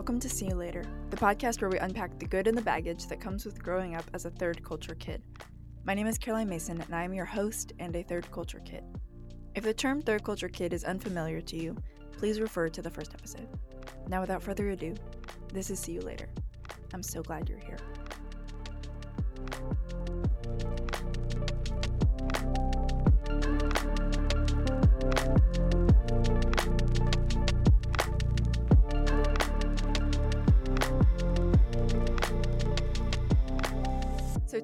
Welcome to See You Later, the podcast where we unpack the good and the baggage that comes with growing up as a third culture kid. My name is Caroline Mason, and I am your host and a third culture kid. If the term third culture kid is unfamiliar to you, please refer to the first episode. Now, without further ado, this is See You Later. I'm so glad you're here.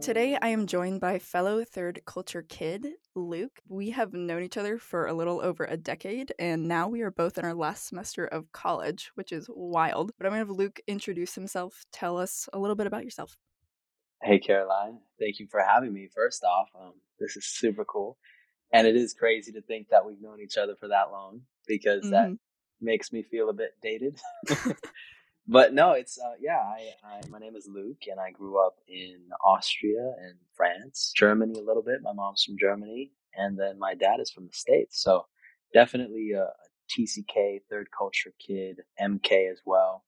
Today I am joined by fellow third culture kid, Luke. We have known each other for a little over a decade, and now we are both in our last semester of college, which is wild. But I'm going to have Luke introduce himself, tell us a little bit about yourself. Hey, Caroline. Thank you for having me. First off, um, this is super cool. And it is crazy to think that we've known each other for that long because mm-hmm. that makes me feel a bit dated. but no, it's uh, yeah. I, I my name is Luke, and I grew up in Austria and France, Germany a little bit. My mom's from Germany, and then my dad is from the states. So definitely a, TCK third culture kid, MK as well.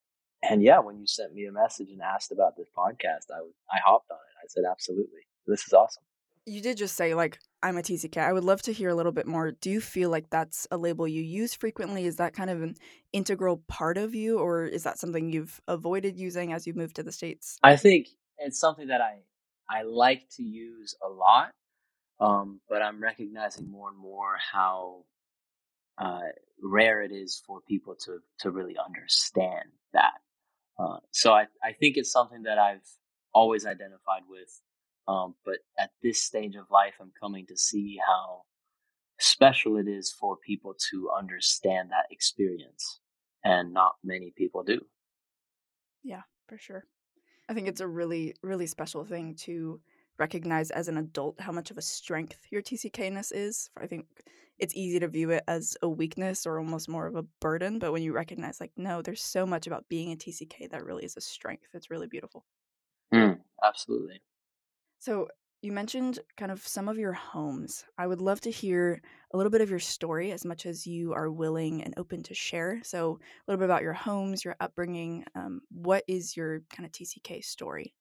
And yeah, when you sent me a message and asked about this podcast, I I hopped on it. I said absolutely. This is awesome. You did just say like I'm a TCK. I would love to hear a little bit more. Do you feel like that's a label you use frequently? Is that kind of an integral part of you, or is that something you've avoided using as you've moved to the states? I think it's something that I I like to use a lot, um, but I'm recognizing more and more how uh, rare it is for people to to really understand that. Uh, so I I think it's something that I've always identified with um, but at this stage of life, I'm coming to see how special it is for people to understand that experience. And not many people do. Yeah, for sure. I think it's a really, really special thing to recognize as an adult how much of a strength your TCKness is. I think it's easy to view it as a weakness or almost more of a burden, but when you recognize, like, no, there's so much about being a TCK that really is a strength. It's really beautiful. Mm, absolutely. So you mentioned kind of some of your homes. I would love to hear a little bit of your story as much as you are willing and open to share. So, a little bit about your homes, your upbringing. Um, what is your kind of TCK story?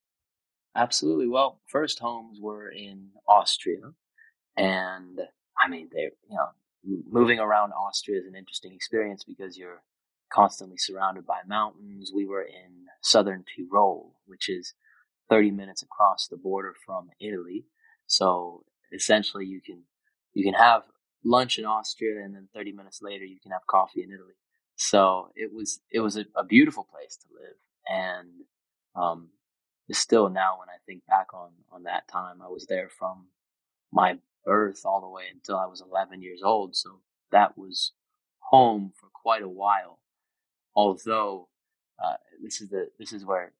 Absolutely. Well, first homes were in Austria. And I mean, they, you know, moving around Austria is an interesting experience because you're constantly surrounded by mountains. We were in southern Tyrol, which is 30 minutes across the border from Italy. So essentially you can, you can have lunch in Austria and then 30 minutes later you can have coffee in Italy. So it was, it was a, a beautiful place to live. And, um, still now when I think back on, on that time, I was there from my birth all the way until I was 11 years old. So that was home for quite a while. Although, uh, this is the, this is where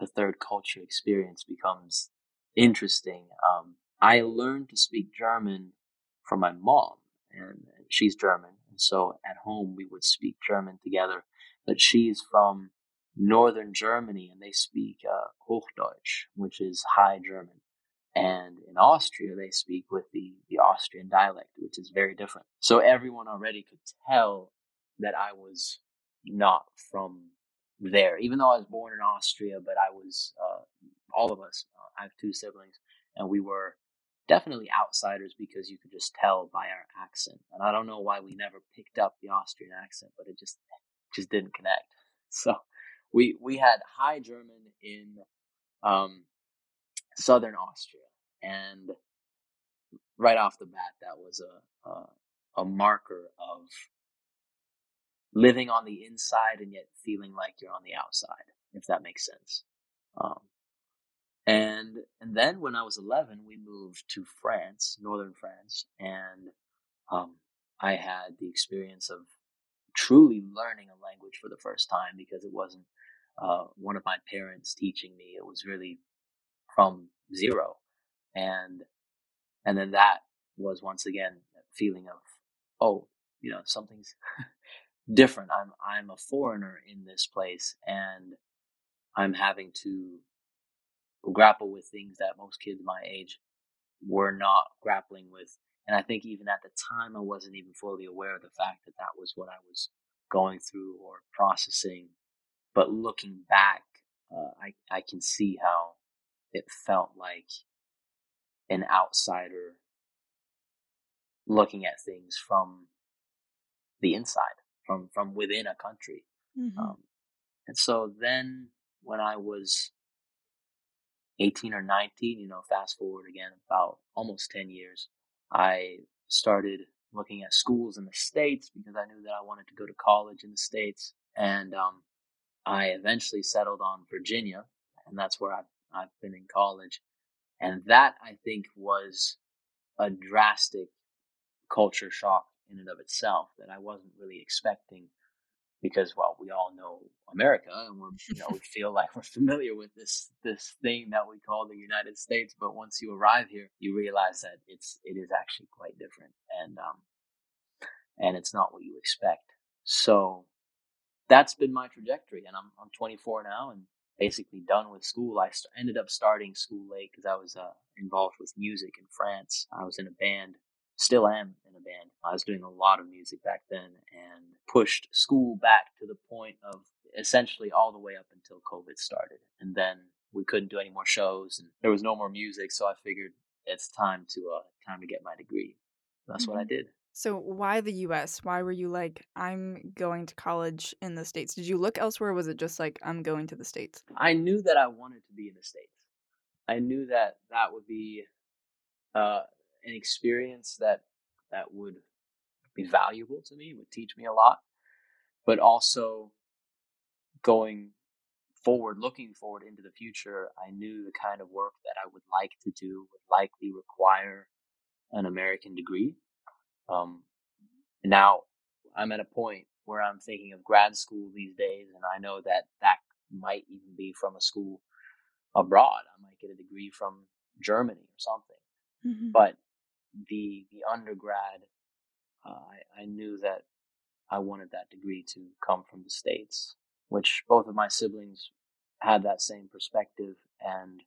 the third culture experience becomes interesting. Um, I learned to speak German from my mom, and she's German, and so at home we would speak German together. But she's from northern Germany, and they speak uh, Hochdeutsch, which is High German. And in Austria, they speak with the, the Austrian dialect, which is very different. So everyone already could tell that I was not from there, even though I was born in Austria, but I was, uh, all of us, uh, I have two siblings, and we were definitely outsiders because you could just tell by our accent. And I don't know why we never picked up the Austrian accent, but it just, just didn't connect. So we, we had high German in, um, southern Austria. And right off the bat, that was a, a, a marker of living on the inside and yet feeling like you're on the outside, if that makes sense. Um, and and then when I was 11, we moved to France, northern France, and um, I had the experience of truly learning a language for the first time because it wasn't uh, one of my parents teaching me; it was really from zero, and and then that was once again that feeling of oh, you know, something's different. I'm I'm a foreigner in this place and I'm having to grapple with things that most kids my age were not grappling with. And I think even at the time I wasn't even fully aware of the fact that that was what I was going through or processing but looking back, uh, I I can see how it felt like an outsider looking at things from the inside, from from within a country. Mm-hmm. Um, and so then, when I was 18 or 19, you know, fast forward again about almost 10 years, I started looking at schools in the States because I knew that I wanted to go to college in the States. And um, I eventually settled on Virginia, and that's where I've, I've been in college. And that, I think, was a drastic culture shock in and of itself that I wasn't really expecting because well we all know America and we're you know we feel like we're familiar with this this thing that we call the United States but once you arrive here you realize that it's it is actually quite different and um and it's not what you expect. So that's been my trajectory and I'm I'm 24 now and basically done with school. I st- ended up starting school late because I was uh, involved with music in France. I was in a band still am in a band. I was doing a lot of music back then and pushed school back to the point of essentially all the way up until COVID started. And then we couldn't do any more shows and there was no more music. So I figured it's time to, uh, time to get my degree. That's mm-hmm. what I mm-hmm. did. So why the US? Why were you like, I'm going to college in the States? Did you look elsewhere? was it just like, I'm going to the States? I knew that I wanted to be in the States. I knew that that would be uh, an experience that that would be valuable to me, would teach me a lot, but also going forward, looking forward into the future, I knew the kind of work that I would like to do would likely require an American degree. Um, now I'm at a point where I'm thinking of grad school these days, and I know that that might even be from a school abroad. I might get a degree from Germany or something. Mm-hmm. But the the undergrad, uh, I, I knew that I wanted that degree to come from the states, which both of my siblings had that same perspective, and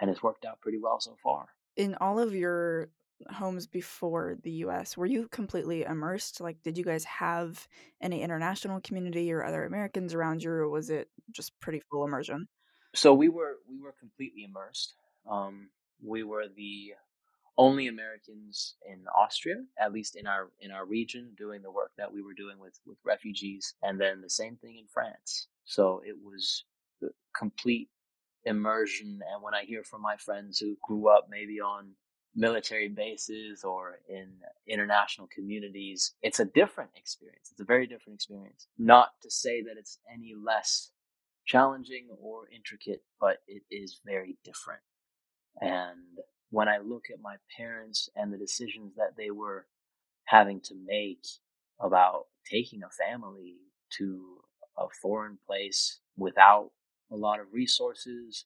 and it's worked out pretty well so far. In all of your homes before the US, were you completely immersed? Like, did you guys have any international community or other Americans around you, or was it just pretty full immersion? So we were we were completely immersed. Um, we were the only Americans in Austria, at least in our in our region, doing the work that we were doing with with refugees, and then the same thing in France. So it was complete immersion. And when I hear from my friends who grew up maybe on military bases or in international communities, it's a different experience. It's a very different experience. Not to say that it's any less challenging or intricate, but it is very different. And when I look at my parents and the decisions that they were having to make about taking a family to a foreign place without a lot of resources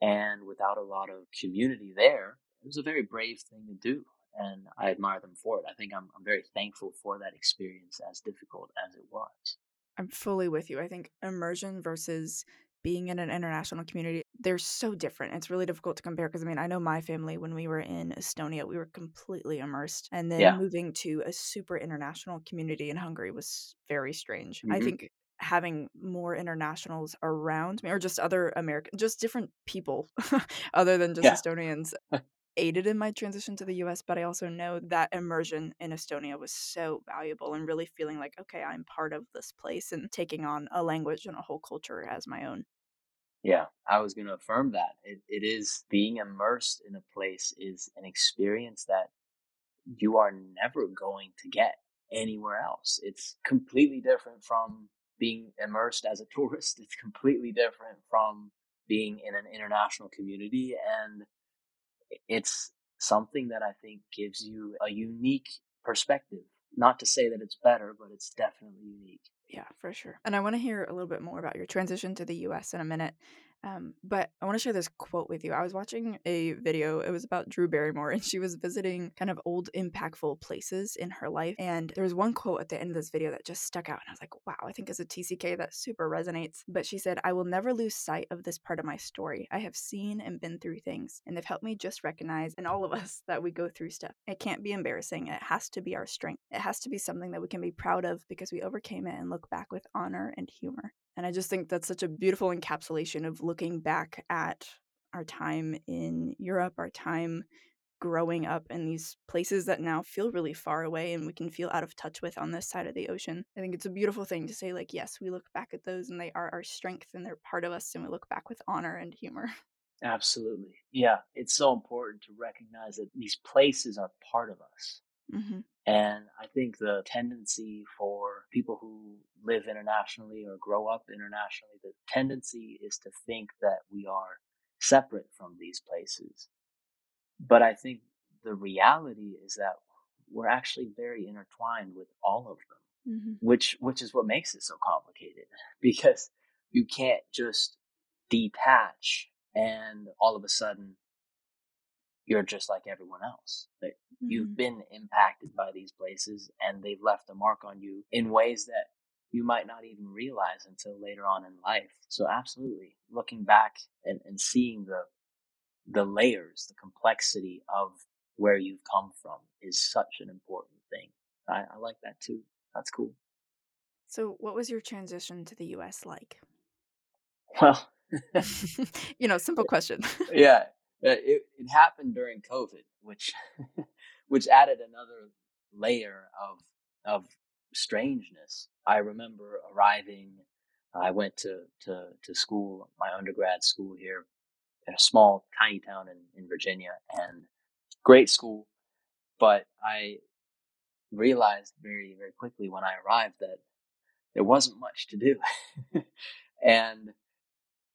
and without a lot of community there, it was a very brave thing to do. And I admire them for it. I think I'm, I'm very thankful for that experience, as difficult as it was. I'm fully with you. I think immersion versus being in an international community, they're so different. It's really difficult to compare because I mean, I know my family when we were in Estonia, we were completely immersed. And then yeah. moving to a super international community in Hungary was very strange. Mm-hmm. I think having more internationals around me or just other American, just different people other than just yeah. Estonians aided in my transition to the US, but I also know that immersion in Estonia was so valuable and really feeling like, okay, I'm part of this place and taking on a language and a whole culture as my own. Yeah, I was going to affirm that. It, it is being immersed in a place is an experience that you are never going to get anywhere else. It's completely different from being immersed as a tourist. It's completely different from being in an international community. And it's something that I think gives you a unique perspective. Not to say that it's better, but it's definitely unique. Yeah, for sure. And I want to hear a little bit more about your transition to the US in a minute. Um, but I want to share this quote with you. I was watching a video, it was about Drew Barrymore, and she was visiting kind of old, impactful places in her life. And there was one quote at the end of this video that just stuck out. And I was like, wow, I think as a TCK, that super resonates. But she said, I will never lose sight of this part of my story. I have seen and been through things, and they've helped me just recognize, and all of us, that we go through stuff. It can't be embarrassing. It has to be our strength. It has to be something that we can be proud of because we overcame it and look back with honor and humor. And I just think that's such a beautiful encapsulation of looking back at our time in Europe, our time growing up in these places that now feel really far away and we can feel out of touch with on this side of the ocean. I think it's a beautiful thing to say, like, yes, we look back at those and they are our strength and they're part of us and we look back with honor and humor. Absolutely. Yeah. It's so important to recognize that these places are part of us. Mm-hmm. And I think the tendency for people who live internationally or grow up internationally, the tendency is to think that we are separate from these places but I think the reality is that we're actually very intertwined with all of them, mm-hmm. which which is what makes it so complicated because you can't just detach and all of a sudden you're just like everyone else. Like mm-hmm. You've been impacted by these places and they've left a mark on you in ways that you might not even realize until later on in life. So absolutely looking back and, and seeing the the layers, the complexity of where you've come from is such an important thing. I, I like that too. That's cool. So, what was your transition to the US like? Well, you know, simple question. yeah, it, it happened during COVID, which which added another layer of of strangeness. I remember arriving. I went to to to school, my undergrad school here, in a small, tiny town in, in Virginia and great school. But I realized very, very quickly when I arrived that there wasn't much to do. and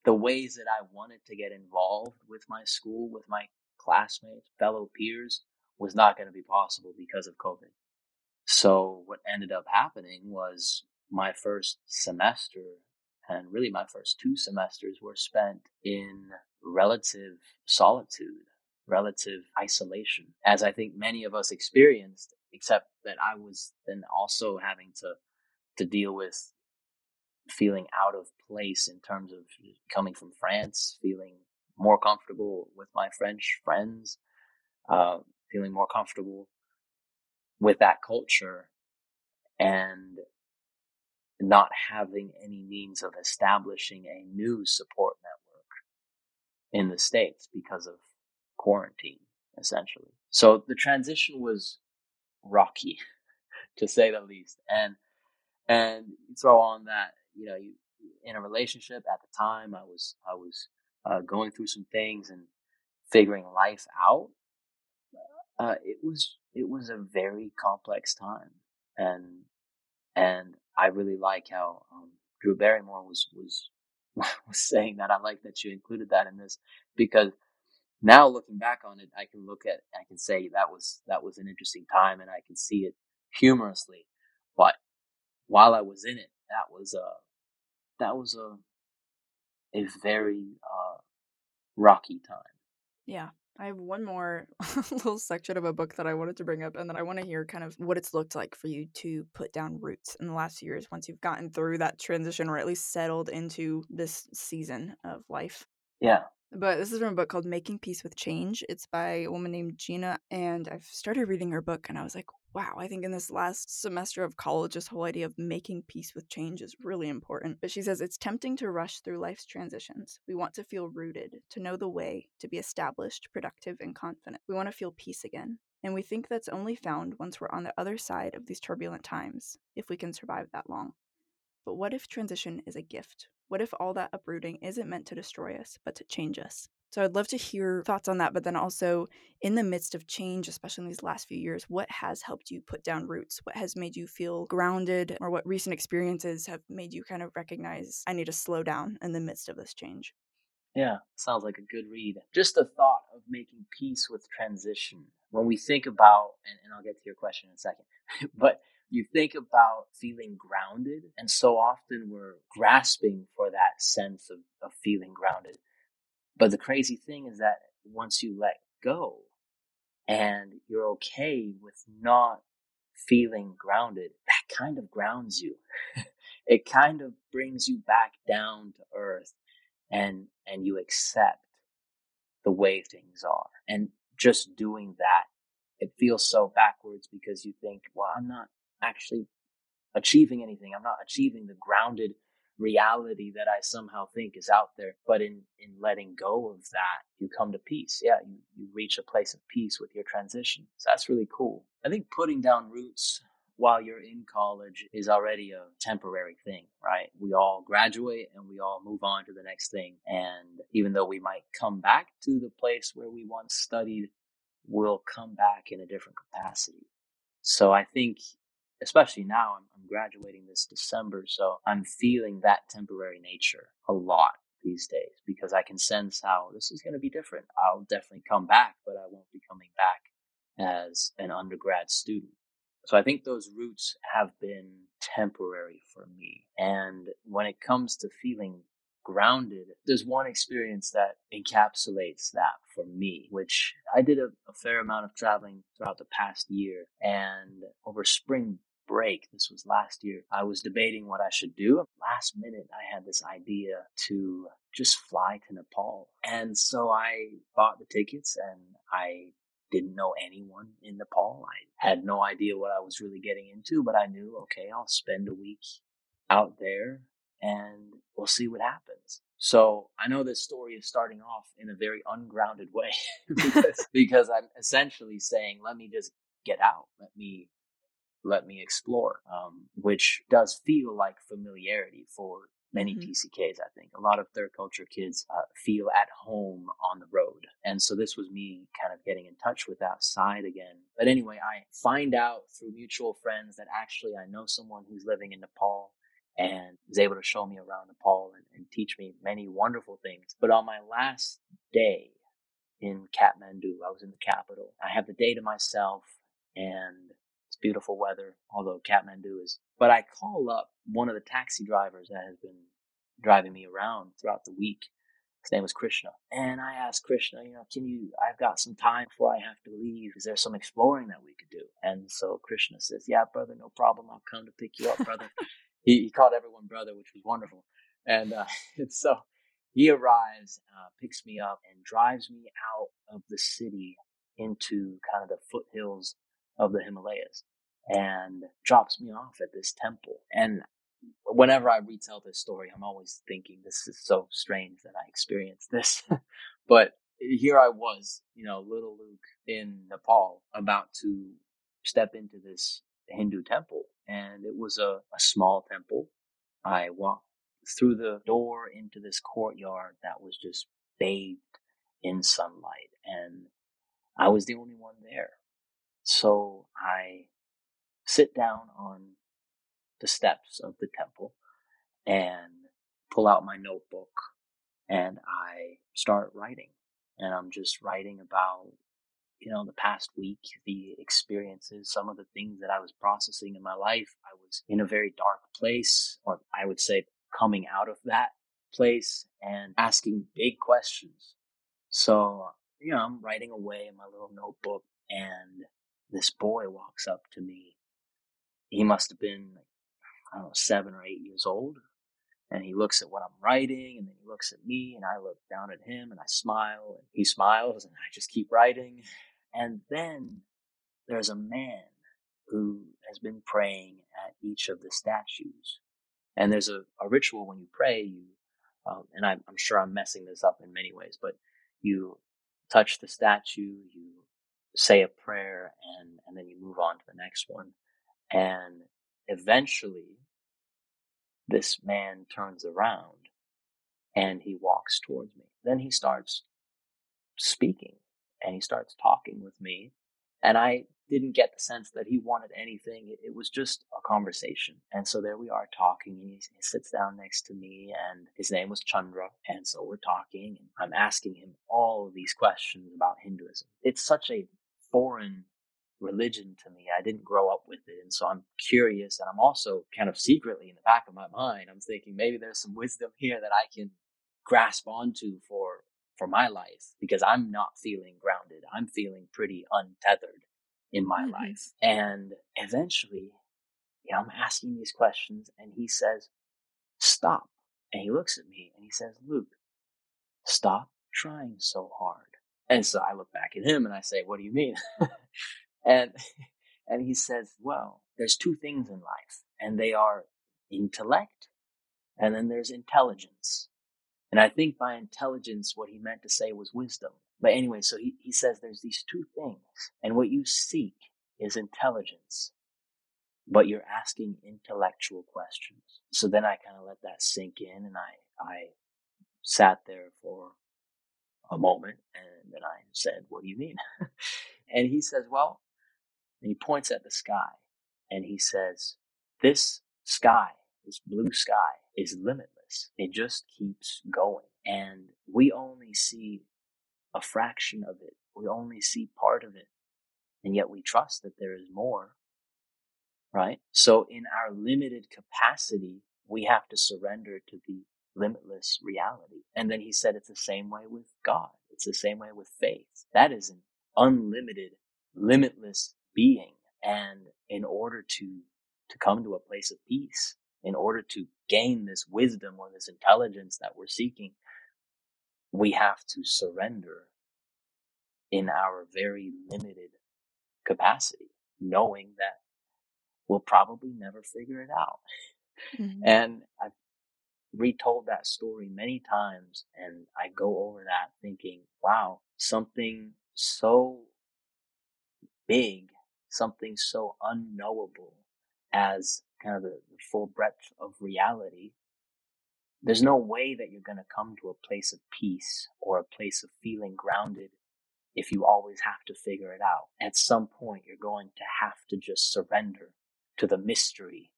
the ways that I wanted to get involved with my school, with my classmates, fellow peers, was not going to be possible because of COVID. So what ended up happening was my first semester and really my first two semesters were spent in relative solitude, relative isolation, as I think many of us experienced, except that I was then also having to, to deal with feeling out of place in terms of coming from France, feeling more comfortable with my French friends, uh, feeling more comfortable with that culture and not having any means of establishing a new support network in the States because of quarantine, essentially. So the transition was rocky, to say the least. And, and throw on that, you know, you, in a relationship at the time, I was, I was, uh, going through some things and figuring life out. Uh, it was, it was a very complex time. And, and I really like how um, Drew Barrymore was was was saying that. I like that you included that in this because now looking back on it, I can look at I can say that was that was an interesting time, and I can see it humorously. But while I was in it, that was a that was a a very uh, rocky time. Yeah, I have one more little section of a book that I wanted to bring up, and then I want to hear kind of what it's looked like for you to put down roots in the last few years once you've gotten through that transition or at least settled into this season of life. Yeah. But this is from a book called Making Peace with Change. It's by a woman named Gina, and I've started reading her book, and I was like, wow, I think in this last semester of college, this whole idea of making peace with change is really important. But she says it's tempting to rush through life's transitions. We want to feel rooted, to know the way, to be established, productive, and confident. We want to feel peace again. And we think that's only found once we're on the other side of these turbulent times, if we can survive that long. But what if transition is a gift? What if all that uprooting isn't meant to destroy us, but to change us? So I'd love to hear thoughts on that, but then also in the midst of change, especially in these last few years, what has helped you put down roots? What has made you feel grounded, or what recent experiences have made you kind of recognize I need to slow down in the midst of this change? Yeah, sounds like a good read. Just the thought of making peace with transition. When we think about, and, and I'll get to your question in a second, but you think about feeling grounded, and so often we're grasping for that sense of, of feeling grounded. But the crazy thing is that once you let go and you're okay with not feeling grounded, that kind of grounds you. it kind of brings you back down to earth and, and you accept the way things are. And just doing that, it feels so backwards because you think, well, I'm not actually achieving anything. I'm not achieving the grounded reality that I somehow think is out there. But in, in letting go of that, you come to peace. Yeah, you, you reach a place of peace with your transition. So that's really cool. I think putting down roots while you're in college is already a temporary thing, right? We all graduate and we all move on to the next thing. And even though we might come back to the place where we once studied, we'll come back in a different capacity. So I think, especially now, I'm, I'm graduating this December, so I'm feeling that temporary nature a lot these days because I can sense how this is going to be different. I'll definitely come back, but I won't be coming back as an undergrad student. So I think those roots have been temporary for me. And when it comes to feeling grounded, there's one experience that encapsulates that for me, which I did a, a fair amount of traveling throughout the past year. And over spring break, this was last year, I was debating what I should do. Last minute, I had this idea to just fly to Nepal. And so I bought the tickets and I didn't know anyone in Nepal. I had no idea what I was really getting into, but I knew, okay, I'll spend a week out there and we'll see what happens. So I know this story is starting off in a very ungrounded way because, because I'm essentially saying, let me just get out. Let me let me explore, um, which does feel like familiarity for many mm-hmm. TCKs, I think. A lot of third culture kids uh, feel at home on the road. And so this was me kind of getting in touch with that side again. But anyway, I find out through mutual friends that actually I know someone who's living in Nepal and is able to show me around Nepal and, and teach me many wonderful things. But on my last day in Kathmandu, I was in the capital. I have the day to myself and it's beautiful weather, although Kathmandu is. But I call up one of the taxi drivers that has been driving me around throughout the week. His name was Krishna. And I asked Krishna, you know, can you, I've got some time before I have to leave. Is there some exploring that we could do? And so Krishna says, yeah, brother, no problem. I'll come to pick you up, brother. he, he, called everyone brother, which was wonderful. And, uh, and so he arrives, uh, picks me up and drives me out of the city into kind of the foothills of the Himalayas and drops me off at this temple. And whenever I retell this story, I'm always thinking this is so strange that I experienced this. but here I was, you know, little Luke in Nepal about to step into this Hindu temple. And it was a, a small temple. I walked through the door into this courtyard that was just bathed in sunlight. And I was the only one there. So I sit down on the steps of the temple and pull out my notebook and I start writing. And I'm just writing about, you know, the past week, the experiences, some of the things that I was processing in my life. I was in a very dark place, or I would say coming out of that place and asking big questions. So, you know, I'm writing away in my little notebook and this boy walks up to me. He must have been, I don't know, seven or eight years old. And he looks at what I'm writing, and then he looks at me, and I look down at him, and I smile, and he smiles, and I just keep writing. And then there's a man who has been praying at each of the statues. And there's a, a ritual when you pray, you, um, and I'm, I'm sure I'm messing this up in many ways, but you touch the statue, you say a prayer and, and then you move on to the next one. And eventually this man turns around and he walks towards me. Then he starts speaking and he starts talking with me. And I didn't get the sense that he wanted anything. It, was just a conversation. And so there we are talking. He, he sits down next to me and his name was Chandra. And so we're talking and I'm asking him all of these questions about Hinduism. It's such a foreign religion to me. I didn't grow up with it. And so I'm curious. And I'm also kind of secretly in the back of my mind, I'm thinking maybe there's some wisdom here that I can grasp onto for, for my life because I'm not feeling grounded. I'm feeling pretty untethered in my mm-hmm. life. And eventually, you know, I'm asking these questions and he says, stop. And he looks at me and he says, Luke, stop trying so hard. And so I look back at him and I say, what do you mean? and, and he says, well, there's two things in life and they are intellect And then there's intelligence. And I think by intelligence, what he meant to say was wisdom. But anyway, so he, he says there's these two things. And what you seek is intelligence, but you're asking intellectual questions. So then I kind of let that sink in and I, I sat there for a moment and then I said, what do you mean? and he says, well, and he points at the sky and he says, this sky, this blue sky is limitless. It just keeps going. And we only see a fraction of it. We only see part of it. And yet we trust that there is more. Right? So in our limited capacity, we have to surrender to the limitless reality. And then he said it's the same way with God. It's the same way with faith. That is an unlimited, limitless being. And in order to, to come to a place of peace, in order to gain this wisdom or this intelligence that we're seeking, we have to surrender in our very limited capacity, knowing that we'll probably never figure it out. Mm-hmm. And I've retold that story many times and I go over that thinking, wow, something so big, something so unknowable as kind of the, the full breadth of reality. There's no way that you're going to come to a place of peace or a place of feeling grounded if you always have to figure it out. At some point, you're going to have to just surrender to the mystery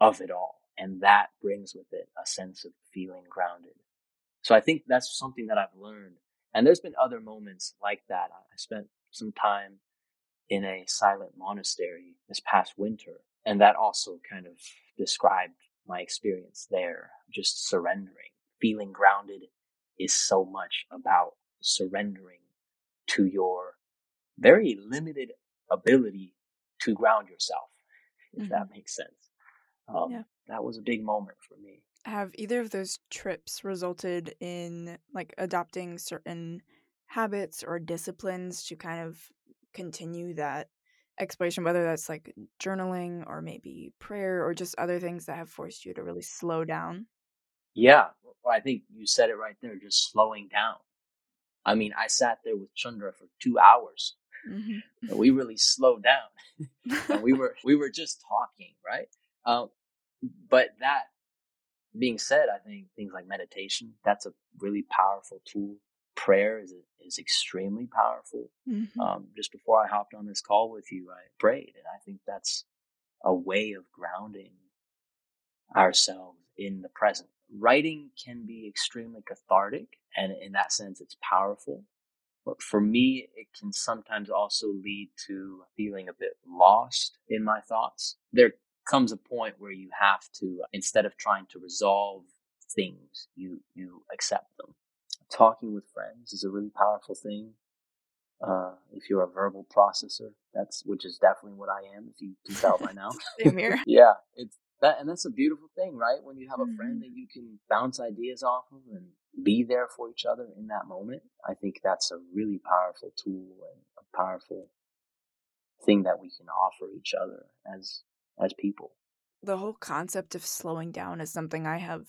of it all. And that brings with it a sense of feeling grounded. So I think that's something that I've learned. And there's been other moments like that. I spent some time in a silent monastery this past winter. And that also kind of described my experience there, just surrendering. Feeling grounded is so much about surrendering to your very limited ability to ground yourself, if mm-hmm. that makes sense. Um, yeah. That was a big moment for me. Have either of those trips resulted in like adopting certain habits or disciplines to kind of continue that exploration, whether that's like journaling or maybe prayer or just other things that have forced you to really slow down? Yeah, well, I think you said it right there, just slowing down. I mean, I sat there with Chandra for two hours. Mm-hmm. And we really slowed down, and we were we were just talking, right? Um, but that being said, I think things like meditation that's a really powerful tool. Prayer is is extremely powerful. Mm-hmm. Um, just before I hopped on this call with you, I prayed, and I think that's a way of grounding ourselves in the present. Writing can be extremely cathartic, and in that sense, it's powerful. But for me, it can sometimes also lead to feeling a bit lost in my thoughts. There comes a point where you have to, instead of trying to resolve things, you, you accept them. Talking with friends is a really powerful thing. Uh, if you're a verbal processor, that's, which is definitely what I am, if you can tell by now. Same here. yeah. It's that, and that's a beautiful thing, right? When you have a friend mm-hmm. that you can bounce ideas off of and be there for each other in that moment. I think that's a really powerful tool and a powerful thing that we can offer each other as as people. The whole concept of slowing down is something I have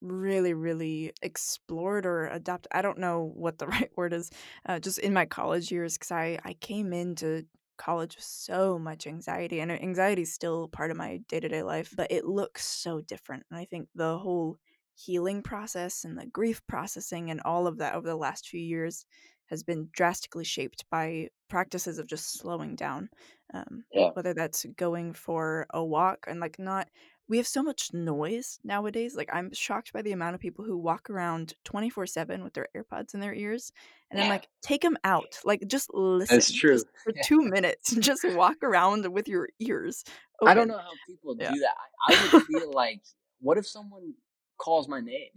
really, really explored or adopted. I don't know what the right word is, uh, just in my college years, because I, I came into college with so much anxiety, and anxiety is still part of my day to day life, but it looks so different. And I think the whole healing process and the grief processing and all of that over the last few years has been drastically shaped by practices of just slowing down. Um, yeah. Whether that's going for a walk and like not, we have so much noise nowadays. Like I'm shocked by the amount of people who walk around 24 seven with their AirPods in their ears. And yeah. I'm like, take them out. Like just listen. That's true. for yeah. two minutes. Just walk around with your ears. Open. I don't know how people do that. I, I would feel like, what if someone calls my name?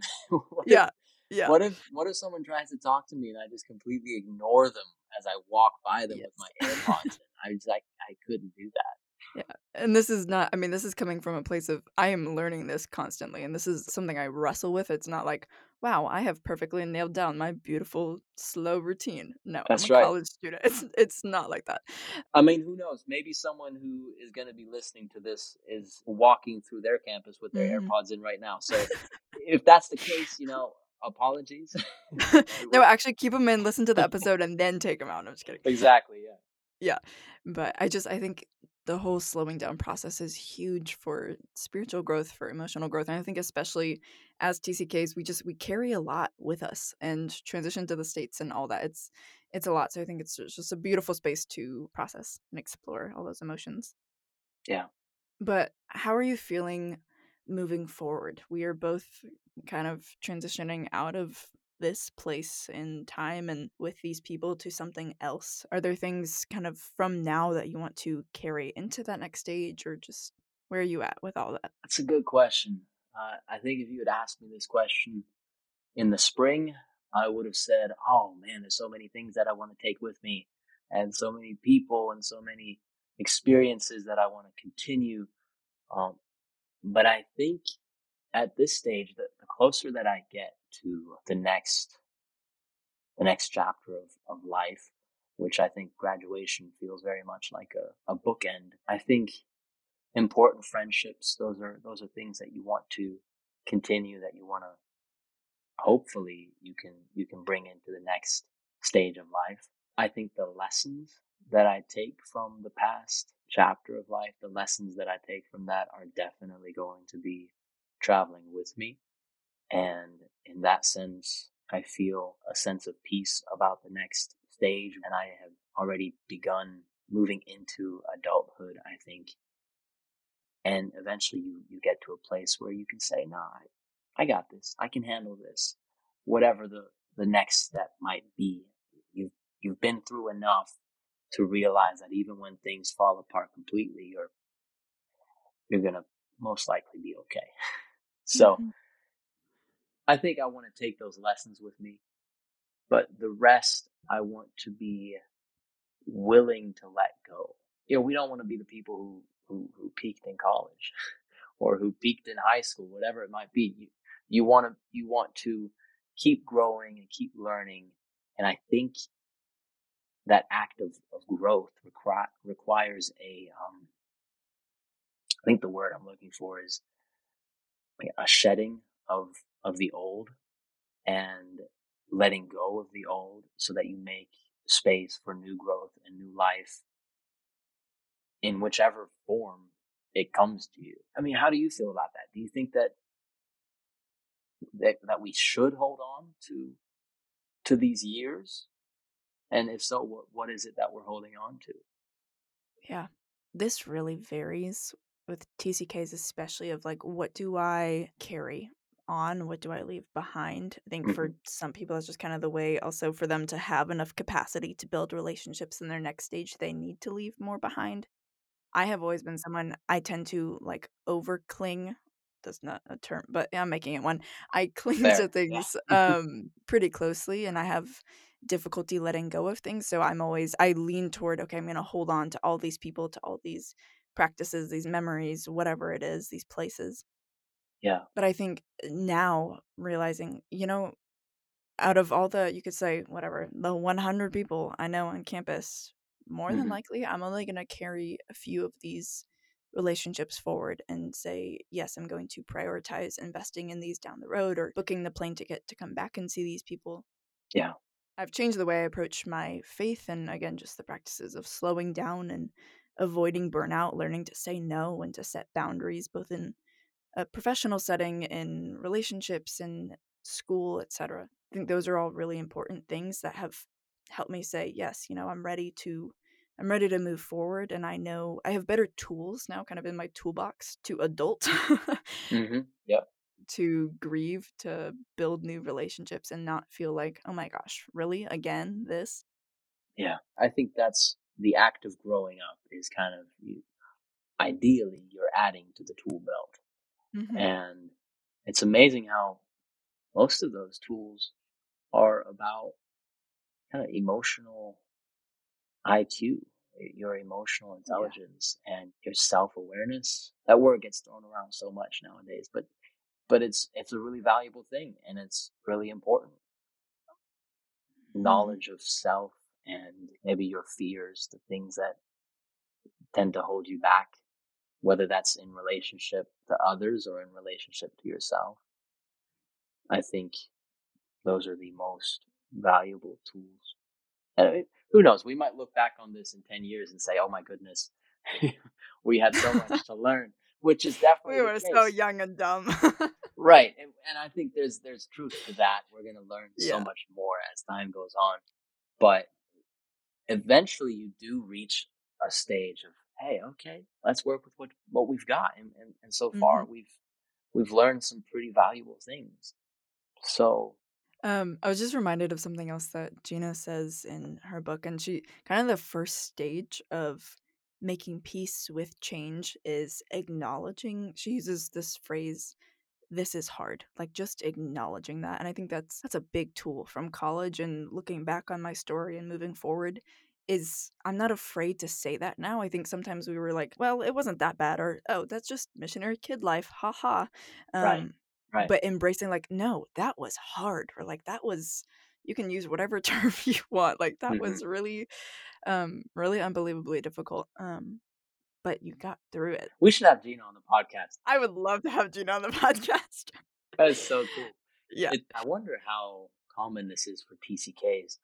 yeah. Yeah. What if what if someone tries to talk to me and I just completely ignore them as I walk by them yes. with my AirPods? In? I was like, I couldn't do that. Yeah. And this is not, I mean, this is coming from a place of, I am learning this constantly. And this is something I wrestle with. It's not like wow, I have perfectly nailed down my beautiful slow routine. No, That's I'm a right. college student. It's it's not like that. I mean, who knows? Maybe someone who is going to be listening to this is walking through their campus with their Mhm. AirPods in right now. So if that's the case, you know, apologies. no, actually keep them in, listen to the episode, and then take them out. I'm just kidding. exactly, yeah. Yeah, but I just I think the whole slowing down process is huge for spiritual growth, for emotional growth. And I think especially as TCKs, we just we carry a lot with us and transition to the states and all that. It's it's a lot. So I think it's just just a beautiful space to process and explore all those emotions. Yeah. But how are you feeling moving forward? We are both kind of transitioning out of this place in time and with these people to something else. Are there things kind of from now that you want to carry into that next stage or just where are you at with all that? That's a good question. Uh, I think if you had asked me this question in the spring, I would have said, "Oh man, there's so many things that I want to take with me, and so many people, and so many experiences that I want to continue." Um, but I think at this stage, the, the closer that I get to the next, the next chapter of, of life, which I think graduation feels very much like a, a bookend. I think important friendships, those are, those are things that you want to continue, that you want to, hopefully you can, you can bring into the next stage of life. I think the lessons that I take from the past chapter of life, the lessons that I take from that are definitely going to be traveling with me. And in that sense, I feel a sense of peace about the next stage. And I have already begun moving into adulthood, I think. And eventually you, you get to a place where you can say, nah, I, I got this. I can handle this. Whatever the, the next step might be. You've, you've been through enough to realize that even when things fall apart completely, you're, you're to most likely be okay. So Mhm. I think I want to take those lessons with me, but the rest I want to be willing to let go. You know, we don't want to be the people who, who, who peaked in college or who peaked in high school, whatever it might be. You, you want to, you want to keep growing and keep learning. And I think that act of, of growth require, requires a, um, I think the word I'm looking for is a shedding of of the old and letting go of the old so that you make space for new growth and new life in whichever form it comes to you. I mean, how do you feel about that? Do you think that that, that we should hold on to to these years? And if so, what what is it that we're holding on to? Yeah. This really varies with TCKs, especially of like, what do I carry on? What do I leave behind? I think for some people, that's just kind of the way also for them to have enough capacity to build relationships in their next stage, they need to leave more behind. I have always been someone I tend to like over cling. That's not a term, but I'm making it one. I cling Fair, to yeah. things um pretty closely and I have difficulty letting go of things. So I'm always I lean toward, okay, I'm gonna hold on to all these people, to all these practices, these memories, whatever it is, these places. Yeah. But I think now realizing, you know, out of all the you could say whatever, the 100 people I know on campus, more than Mhm. likely I'm only going to carry a few of these relationships forward and say, yes, I'm going to prioritize investing in these down the road or booking the plane ticket to come back and see these people. Yeah. I've changed the way I approach my faith and again just the practices of slowing down and avoiding burnout, learning to say no and to set boundaries both in a professional setting, in relationships, in school, etc. I think those are all really important things that have helped me say, yes, you know, I'm ready to I'm ready to move forward and I know I have better tools now kind of in my toolbox to adult Mm-hmm. Yep. To grieve, to build new relationships and not feel like, oh my gosh, really? Again, this? Yeah. I think that's the act of growing up is kind of you. Ideally, you're adding to the tool belt. Mhm. And it's amazing how most of those tools are about kind of emotional IQ, your emotional intelligence and your self awareness. That word gets thrown around so much nowadays, but but it's it's a really valuable thing and it's really important. Mm-hmm. Knowledge of self and maybe your fears, the things that tend to hold you back, whether that's in relationship to others or in relationship to yourself. I think those are the most valuable tools. And who knows? We might look back on this in 10 years and say, oh my goodness, we had so much to learn, which is definitely we were so young and dumb. right. And, and, I think there's, there's truth to that. We're going to learn yeah. so much more as time goes on. But eventually you do reach a stage of, hey, okay, let's work with what, what we've got. And, and, and so far mm-hmm. we've, we've learned some pretty valuable things. So um, I was just reminded of something else that Gina says in her book, and she kind of the first stage of making peace with change is acknowledging. She uses this phrase, "This is hard," like just acknowledging that, and I think that's that's a big tool from college and looking back on my story and moving forward. Is I'm not afraid to say that now. I think sometimes we were like, well, it wasn't that bad, or oh, that's just missionary kid life, haha. Um, right Right. But embracing like, no, that was hard, or like that was you can use whatever term you want. Like that mm-hmm. was really, um, really unbelievably difficult. Um, but you got through it. We should have Gina on the podcast. I would love to have Gina on the podcast. that is so cool. Yeah. It, I wonder how common this is for TCKs,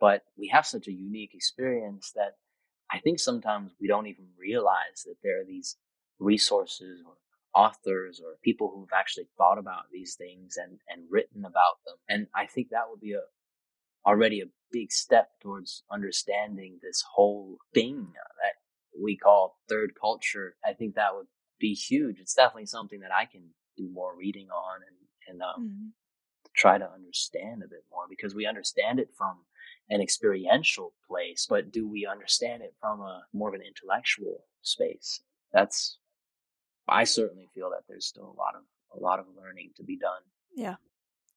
but we have such a unique experience that I think sometimes we don't even realize that there are these resources or authors or people who've actually thought about these things and, and written about them. And I think that would be a already a big step towards understanding this whole thing that we call third culture. I think that would be huge. It's definitely something that I can do more reading on and, and um, mm-hmm. try to understand a bit more because we understand it from an experiential place, but do we understand it from a more of an intellectual space? That's I certainly feel that there's still a lot of a lot of learning to be done. Yeah.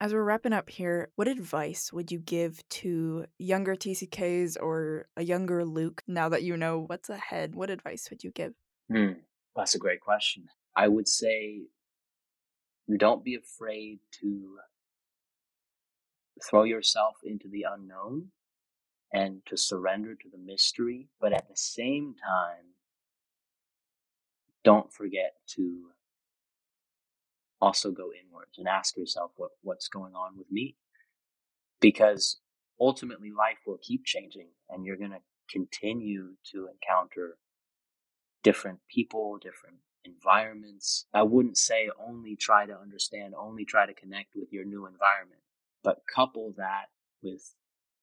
As we're wrapping up here, what advice would you give to younger TCKs or a younger Luke now that you know what's ahead? What advice would you give? Hmm, that's a great question. I would say don't be afraid to throw yourself into the unknown and to surrender to the mystery, but at the same time, don't forget to also go inwards and ask yourself what, what's going on with me. Because ultimately life will keep changing and you're going to continue to encounter different people, different environments. I wouldn't say only try to understand, only try to connect with your new environment, but couple that with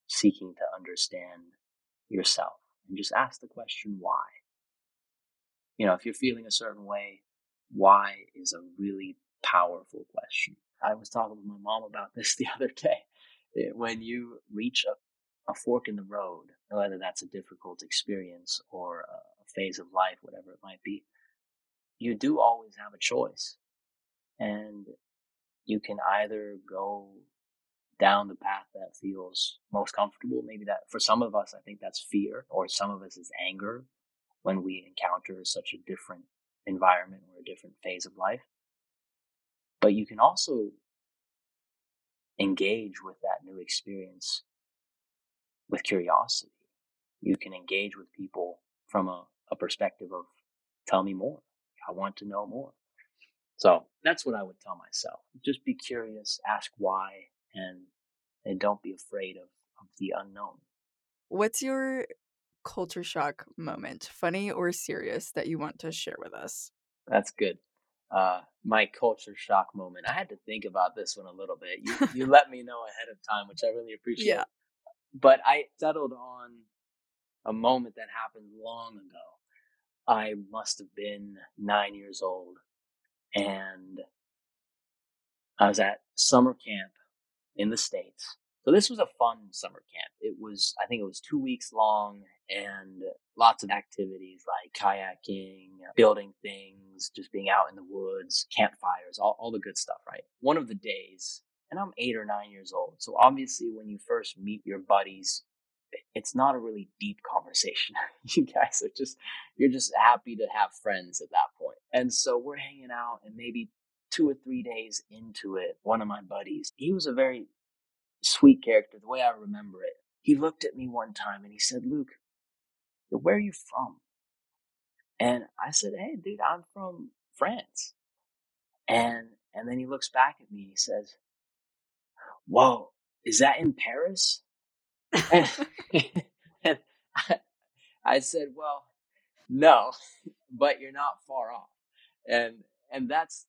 seeking to understand yourself and just ask the question why you know, if you're feeling a certain way, why is a really powerful question. I was talking with my mom about this the other day. Eh, when you reach a, a fork in the road, whether that's a difficult experience or a phase of life, whatever it might be, you do always have a choice. And you can either go down the path that feels most comfortable. Maybe that for some of us, I think that's fear, or some of us is anger, when we encounter such a different environment or a different phase of life. But you can also engage with that new experience with curiosity. You can engage with people from a, a perspective of, tell me more. I want to know more. So that's what I would tell myself. Just be curious, ask why, and, and don't be afraid of, of the unknown. What's your culture shock moment, funny or serious, that you want to share with us? That's good. Uh, my culture shock moment. I had to think about this one a little bit. You, you let me know ahead of time, which I really appreciate. Yeah. But I settled on a moment that happened long ago. I must have been nine years old, and I was at summer camp in the States. So this was a fun summer camp. It was, I think it was two weeks long and lots of activities like kayaking, building things, just being out in the woods, campfires, all, all the good stuff, right? One of the days, and I'm eight or nine years old. So obviously when you first meet your buddies, it's not a really deep conversation. you guys are just, you're just happy to have friends at that point. And so we're hanging out and maybe two or three days into it, one of my buddies, he was a very sweet character, the way I remember it. He looked at me one time and he said, Luke, where are you from? And I said, Hey, dude, I'm from France. And and then he looks back at me he says, Whoa, is that in Paris? and, and I, I said, Well, no, but you're not far off. And and that's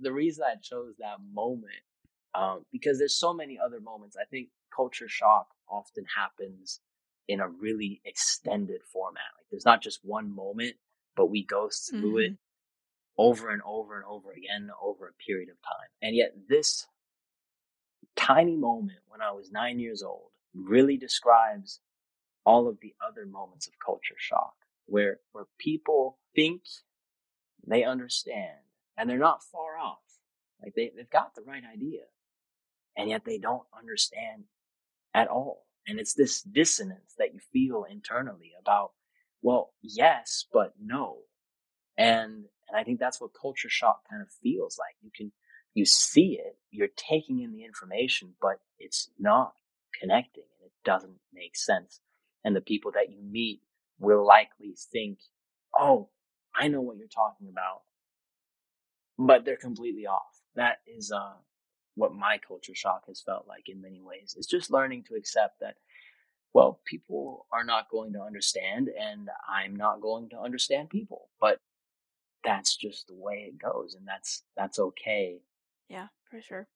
the reason I chose that moment um, because there's so many other moments. I think culture shock often happens in a really extended format. Like there's not just one moment, but we go through mm-hmm. it over and over and over again over a period of time. And yet this tiny moment when I was nine years old really describes all of the other moments of culture shock where, where people think they understand and they're not far off. Like they, they've got the right idea and yet they don't understand at all. And it's this dissonance that you feel internally about, well, yes, but no. And, and I think that's what culture shock kind of feels like. You can, you see it, you're taking in the information, but it's not connecting and it doesn't make sense. And the people that you meet will likely think, oh, I know what you're talking about, but they're completely off. That is, uh, what my culture shock has felt like in many ways. It's just learning to accept that, well, people are not going to understand and I'm not going to understand people, but that's just the way it goes and that's, that's okay. Yeah, for sure.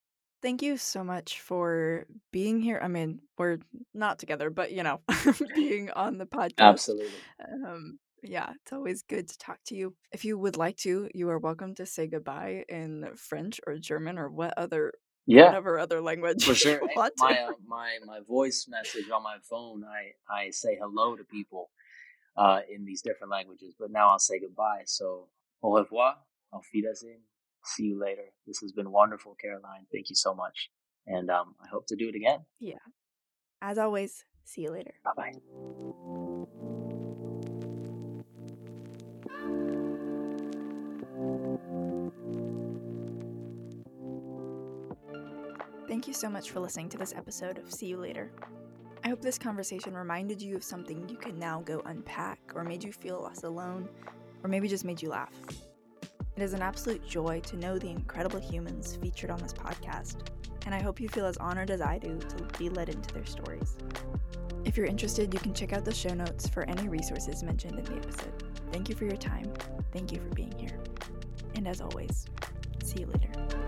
Thank you so much for being here. I mean, we're not together, but you know, being on the podcast. Absolutely. Um, yeah, it's always good to talk to you. If you would like to, you are welcome to say goodbye in French or German or what other yeah. whatever other language for sure my uh, my my voice message on my phone i i say hello to people uh in these different languages but now i'll say goodbye so au revoir auf wiedersehen see you later. This has been wonderful caroline thank you so much and um i hope to do it again. Yeah as always see you later. Bye bye Thank you so much for listening to this episode of See You Later. I hope this conversation reminded you of something you can now go unpack, or made you feel less alone, or maybe just made you laugh. It is an absolute joy to know the incredible humans featured on this podcast, and I hope you feel as honored as I do to be led into their stories. If you're interested, you can check out the show notes for any resources mentioned in the episode. Thank you for your time. Thank you for being here. And as always, see you later.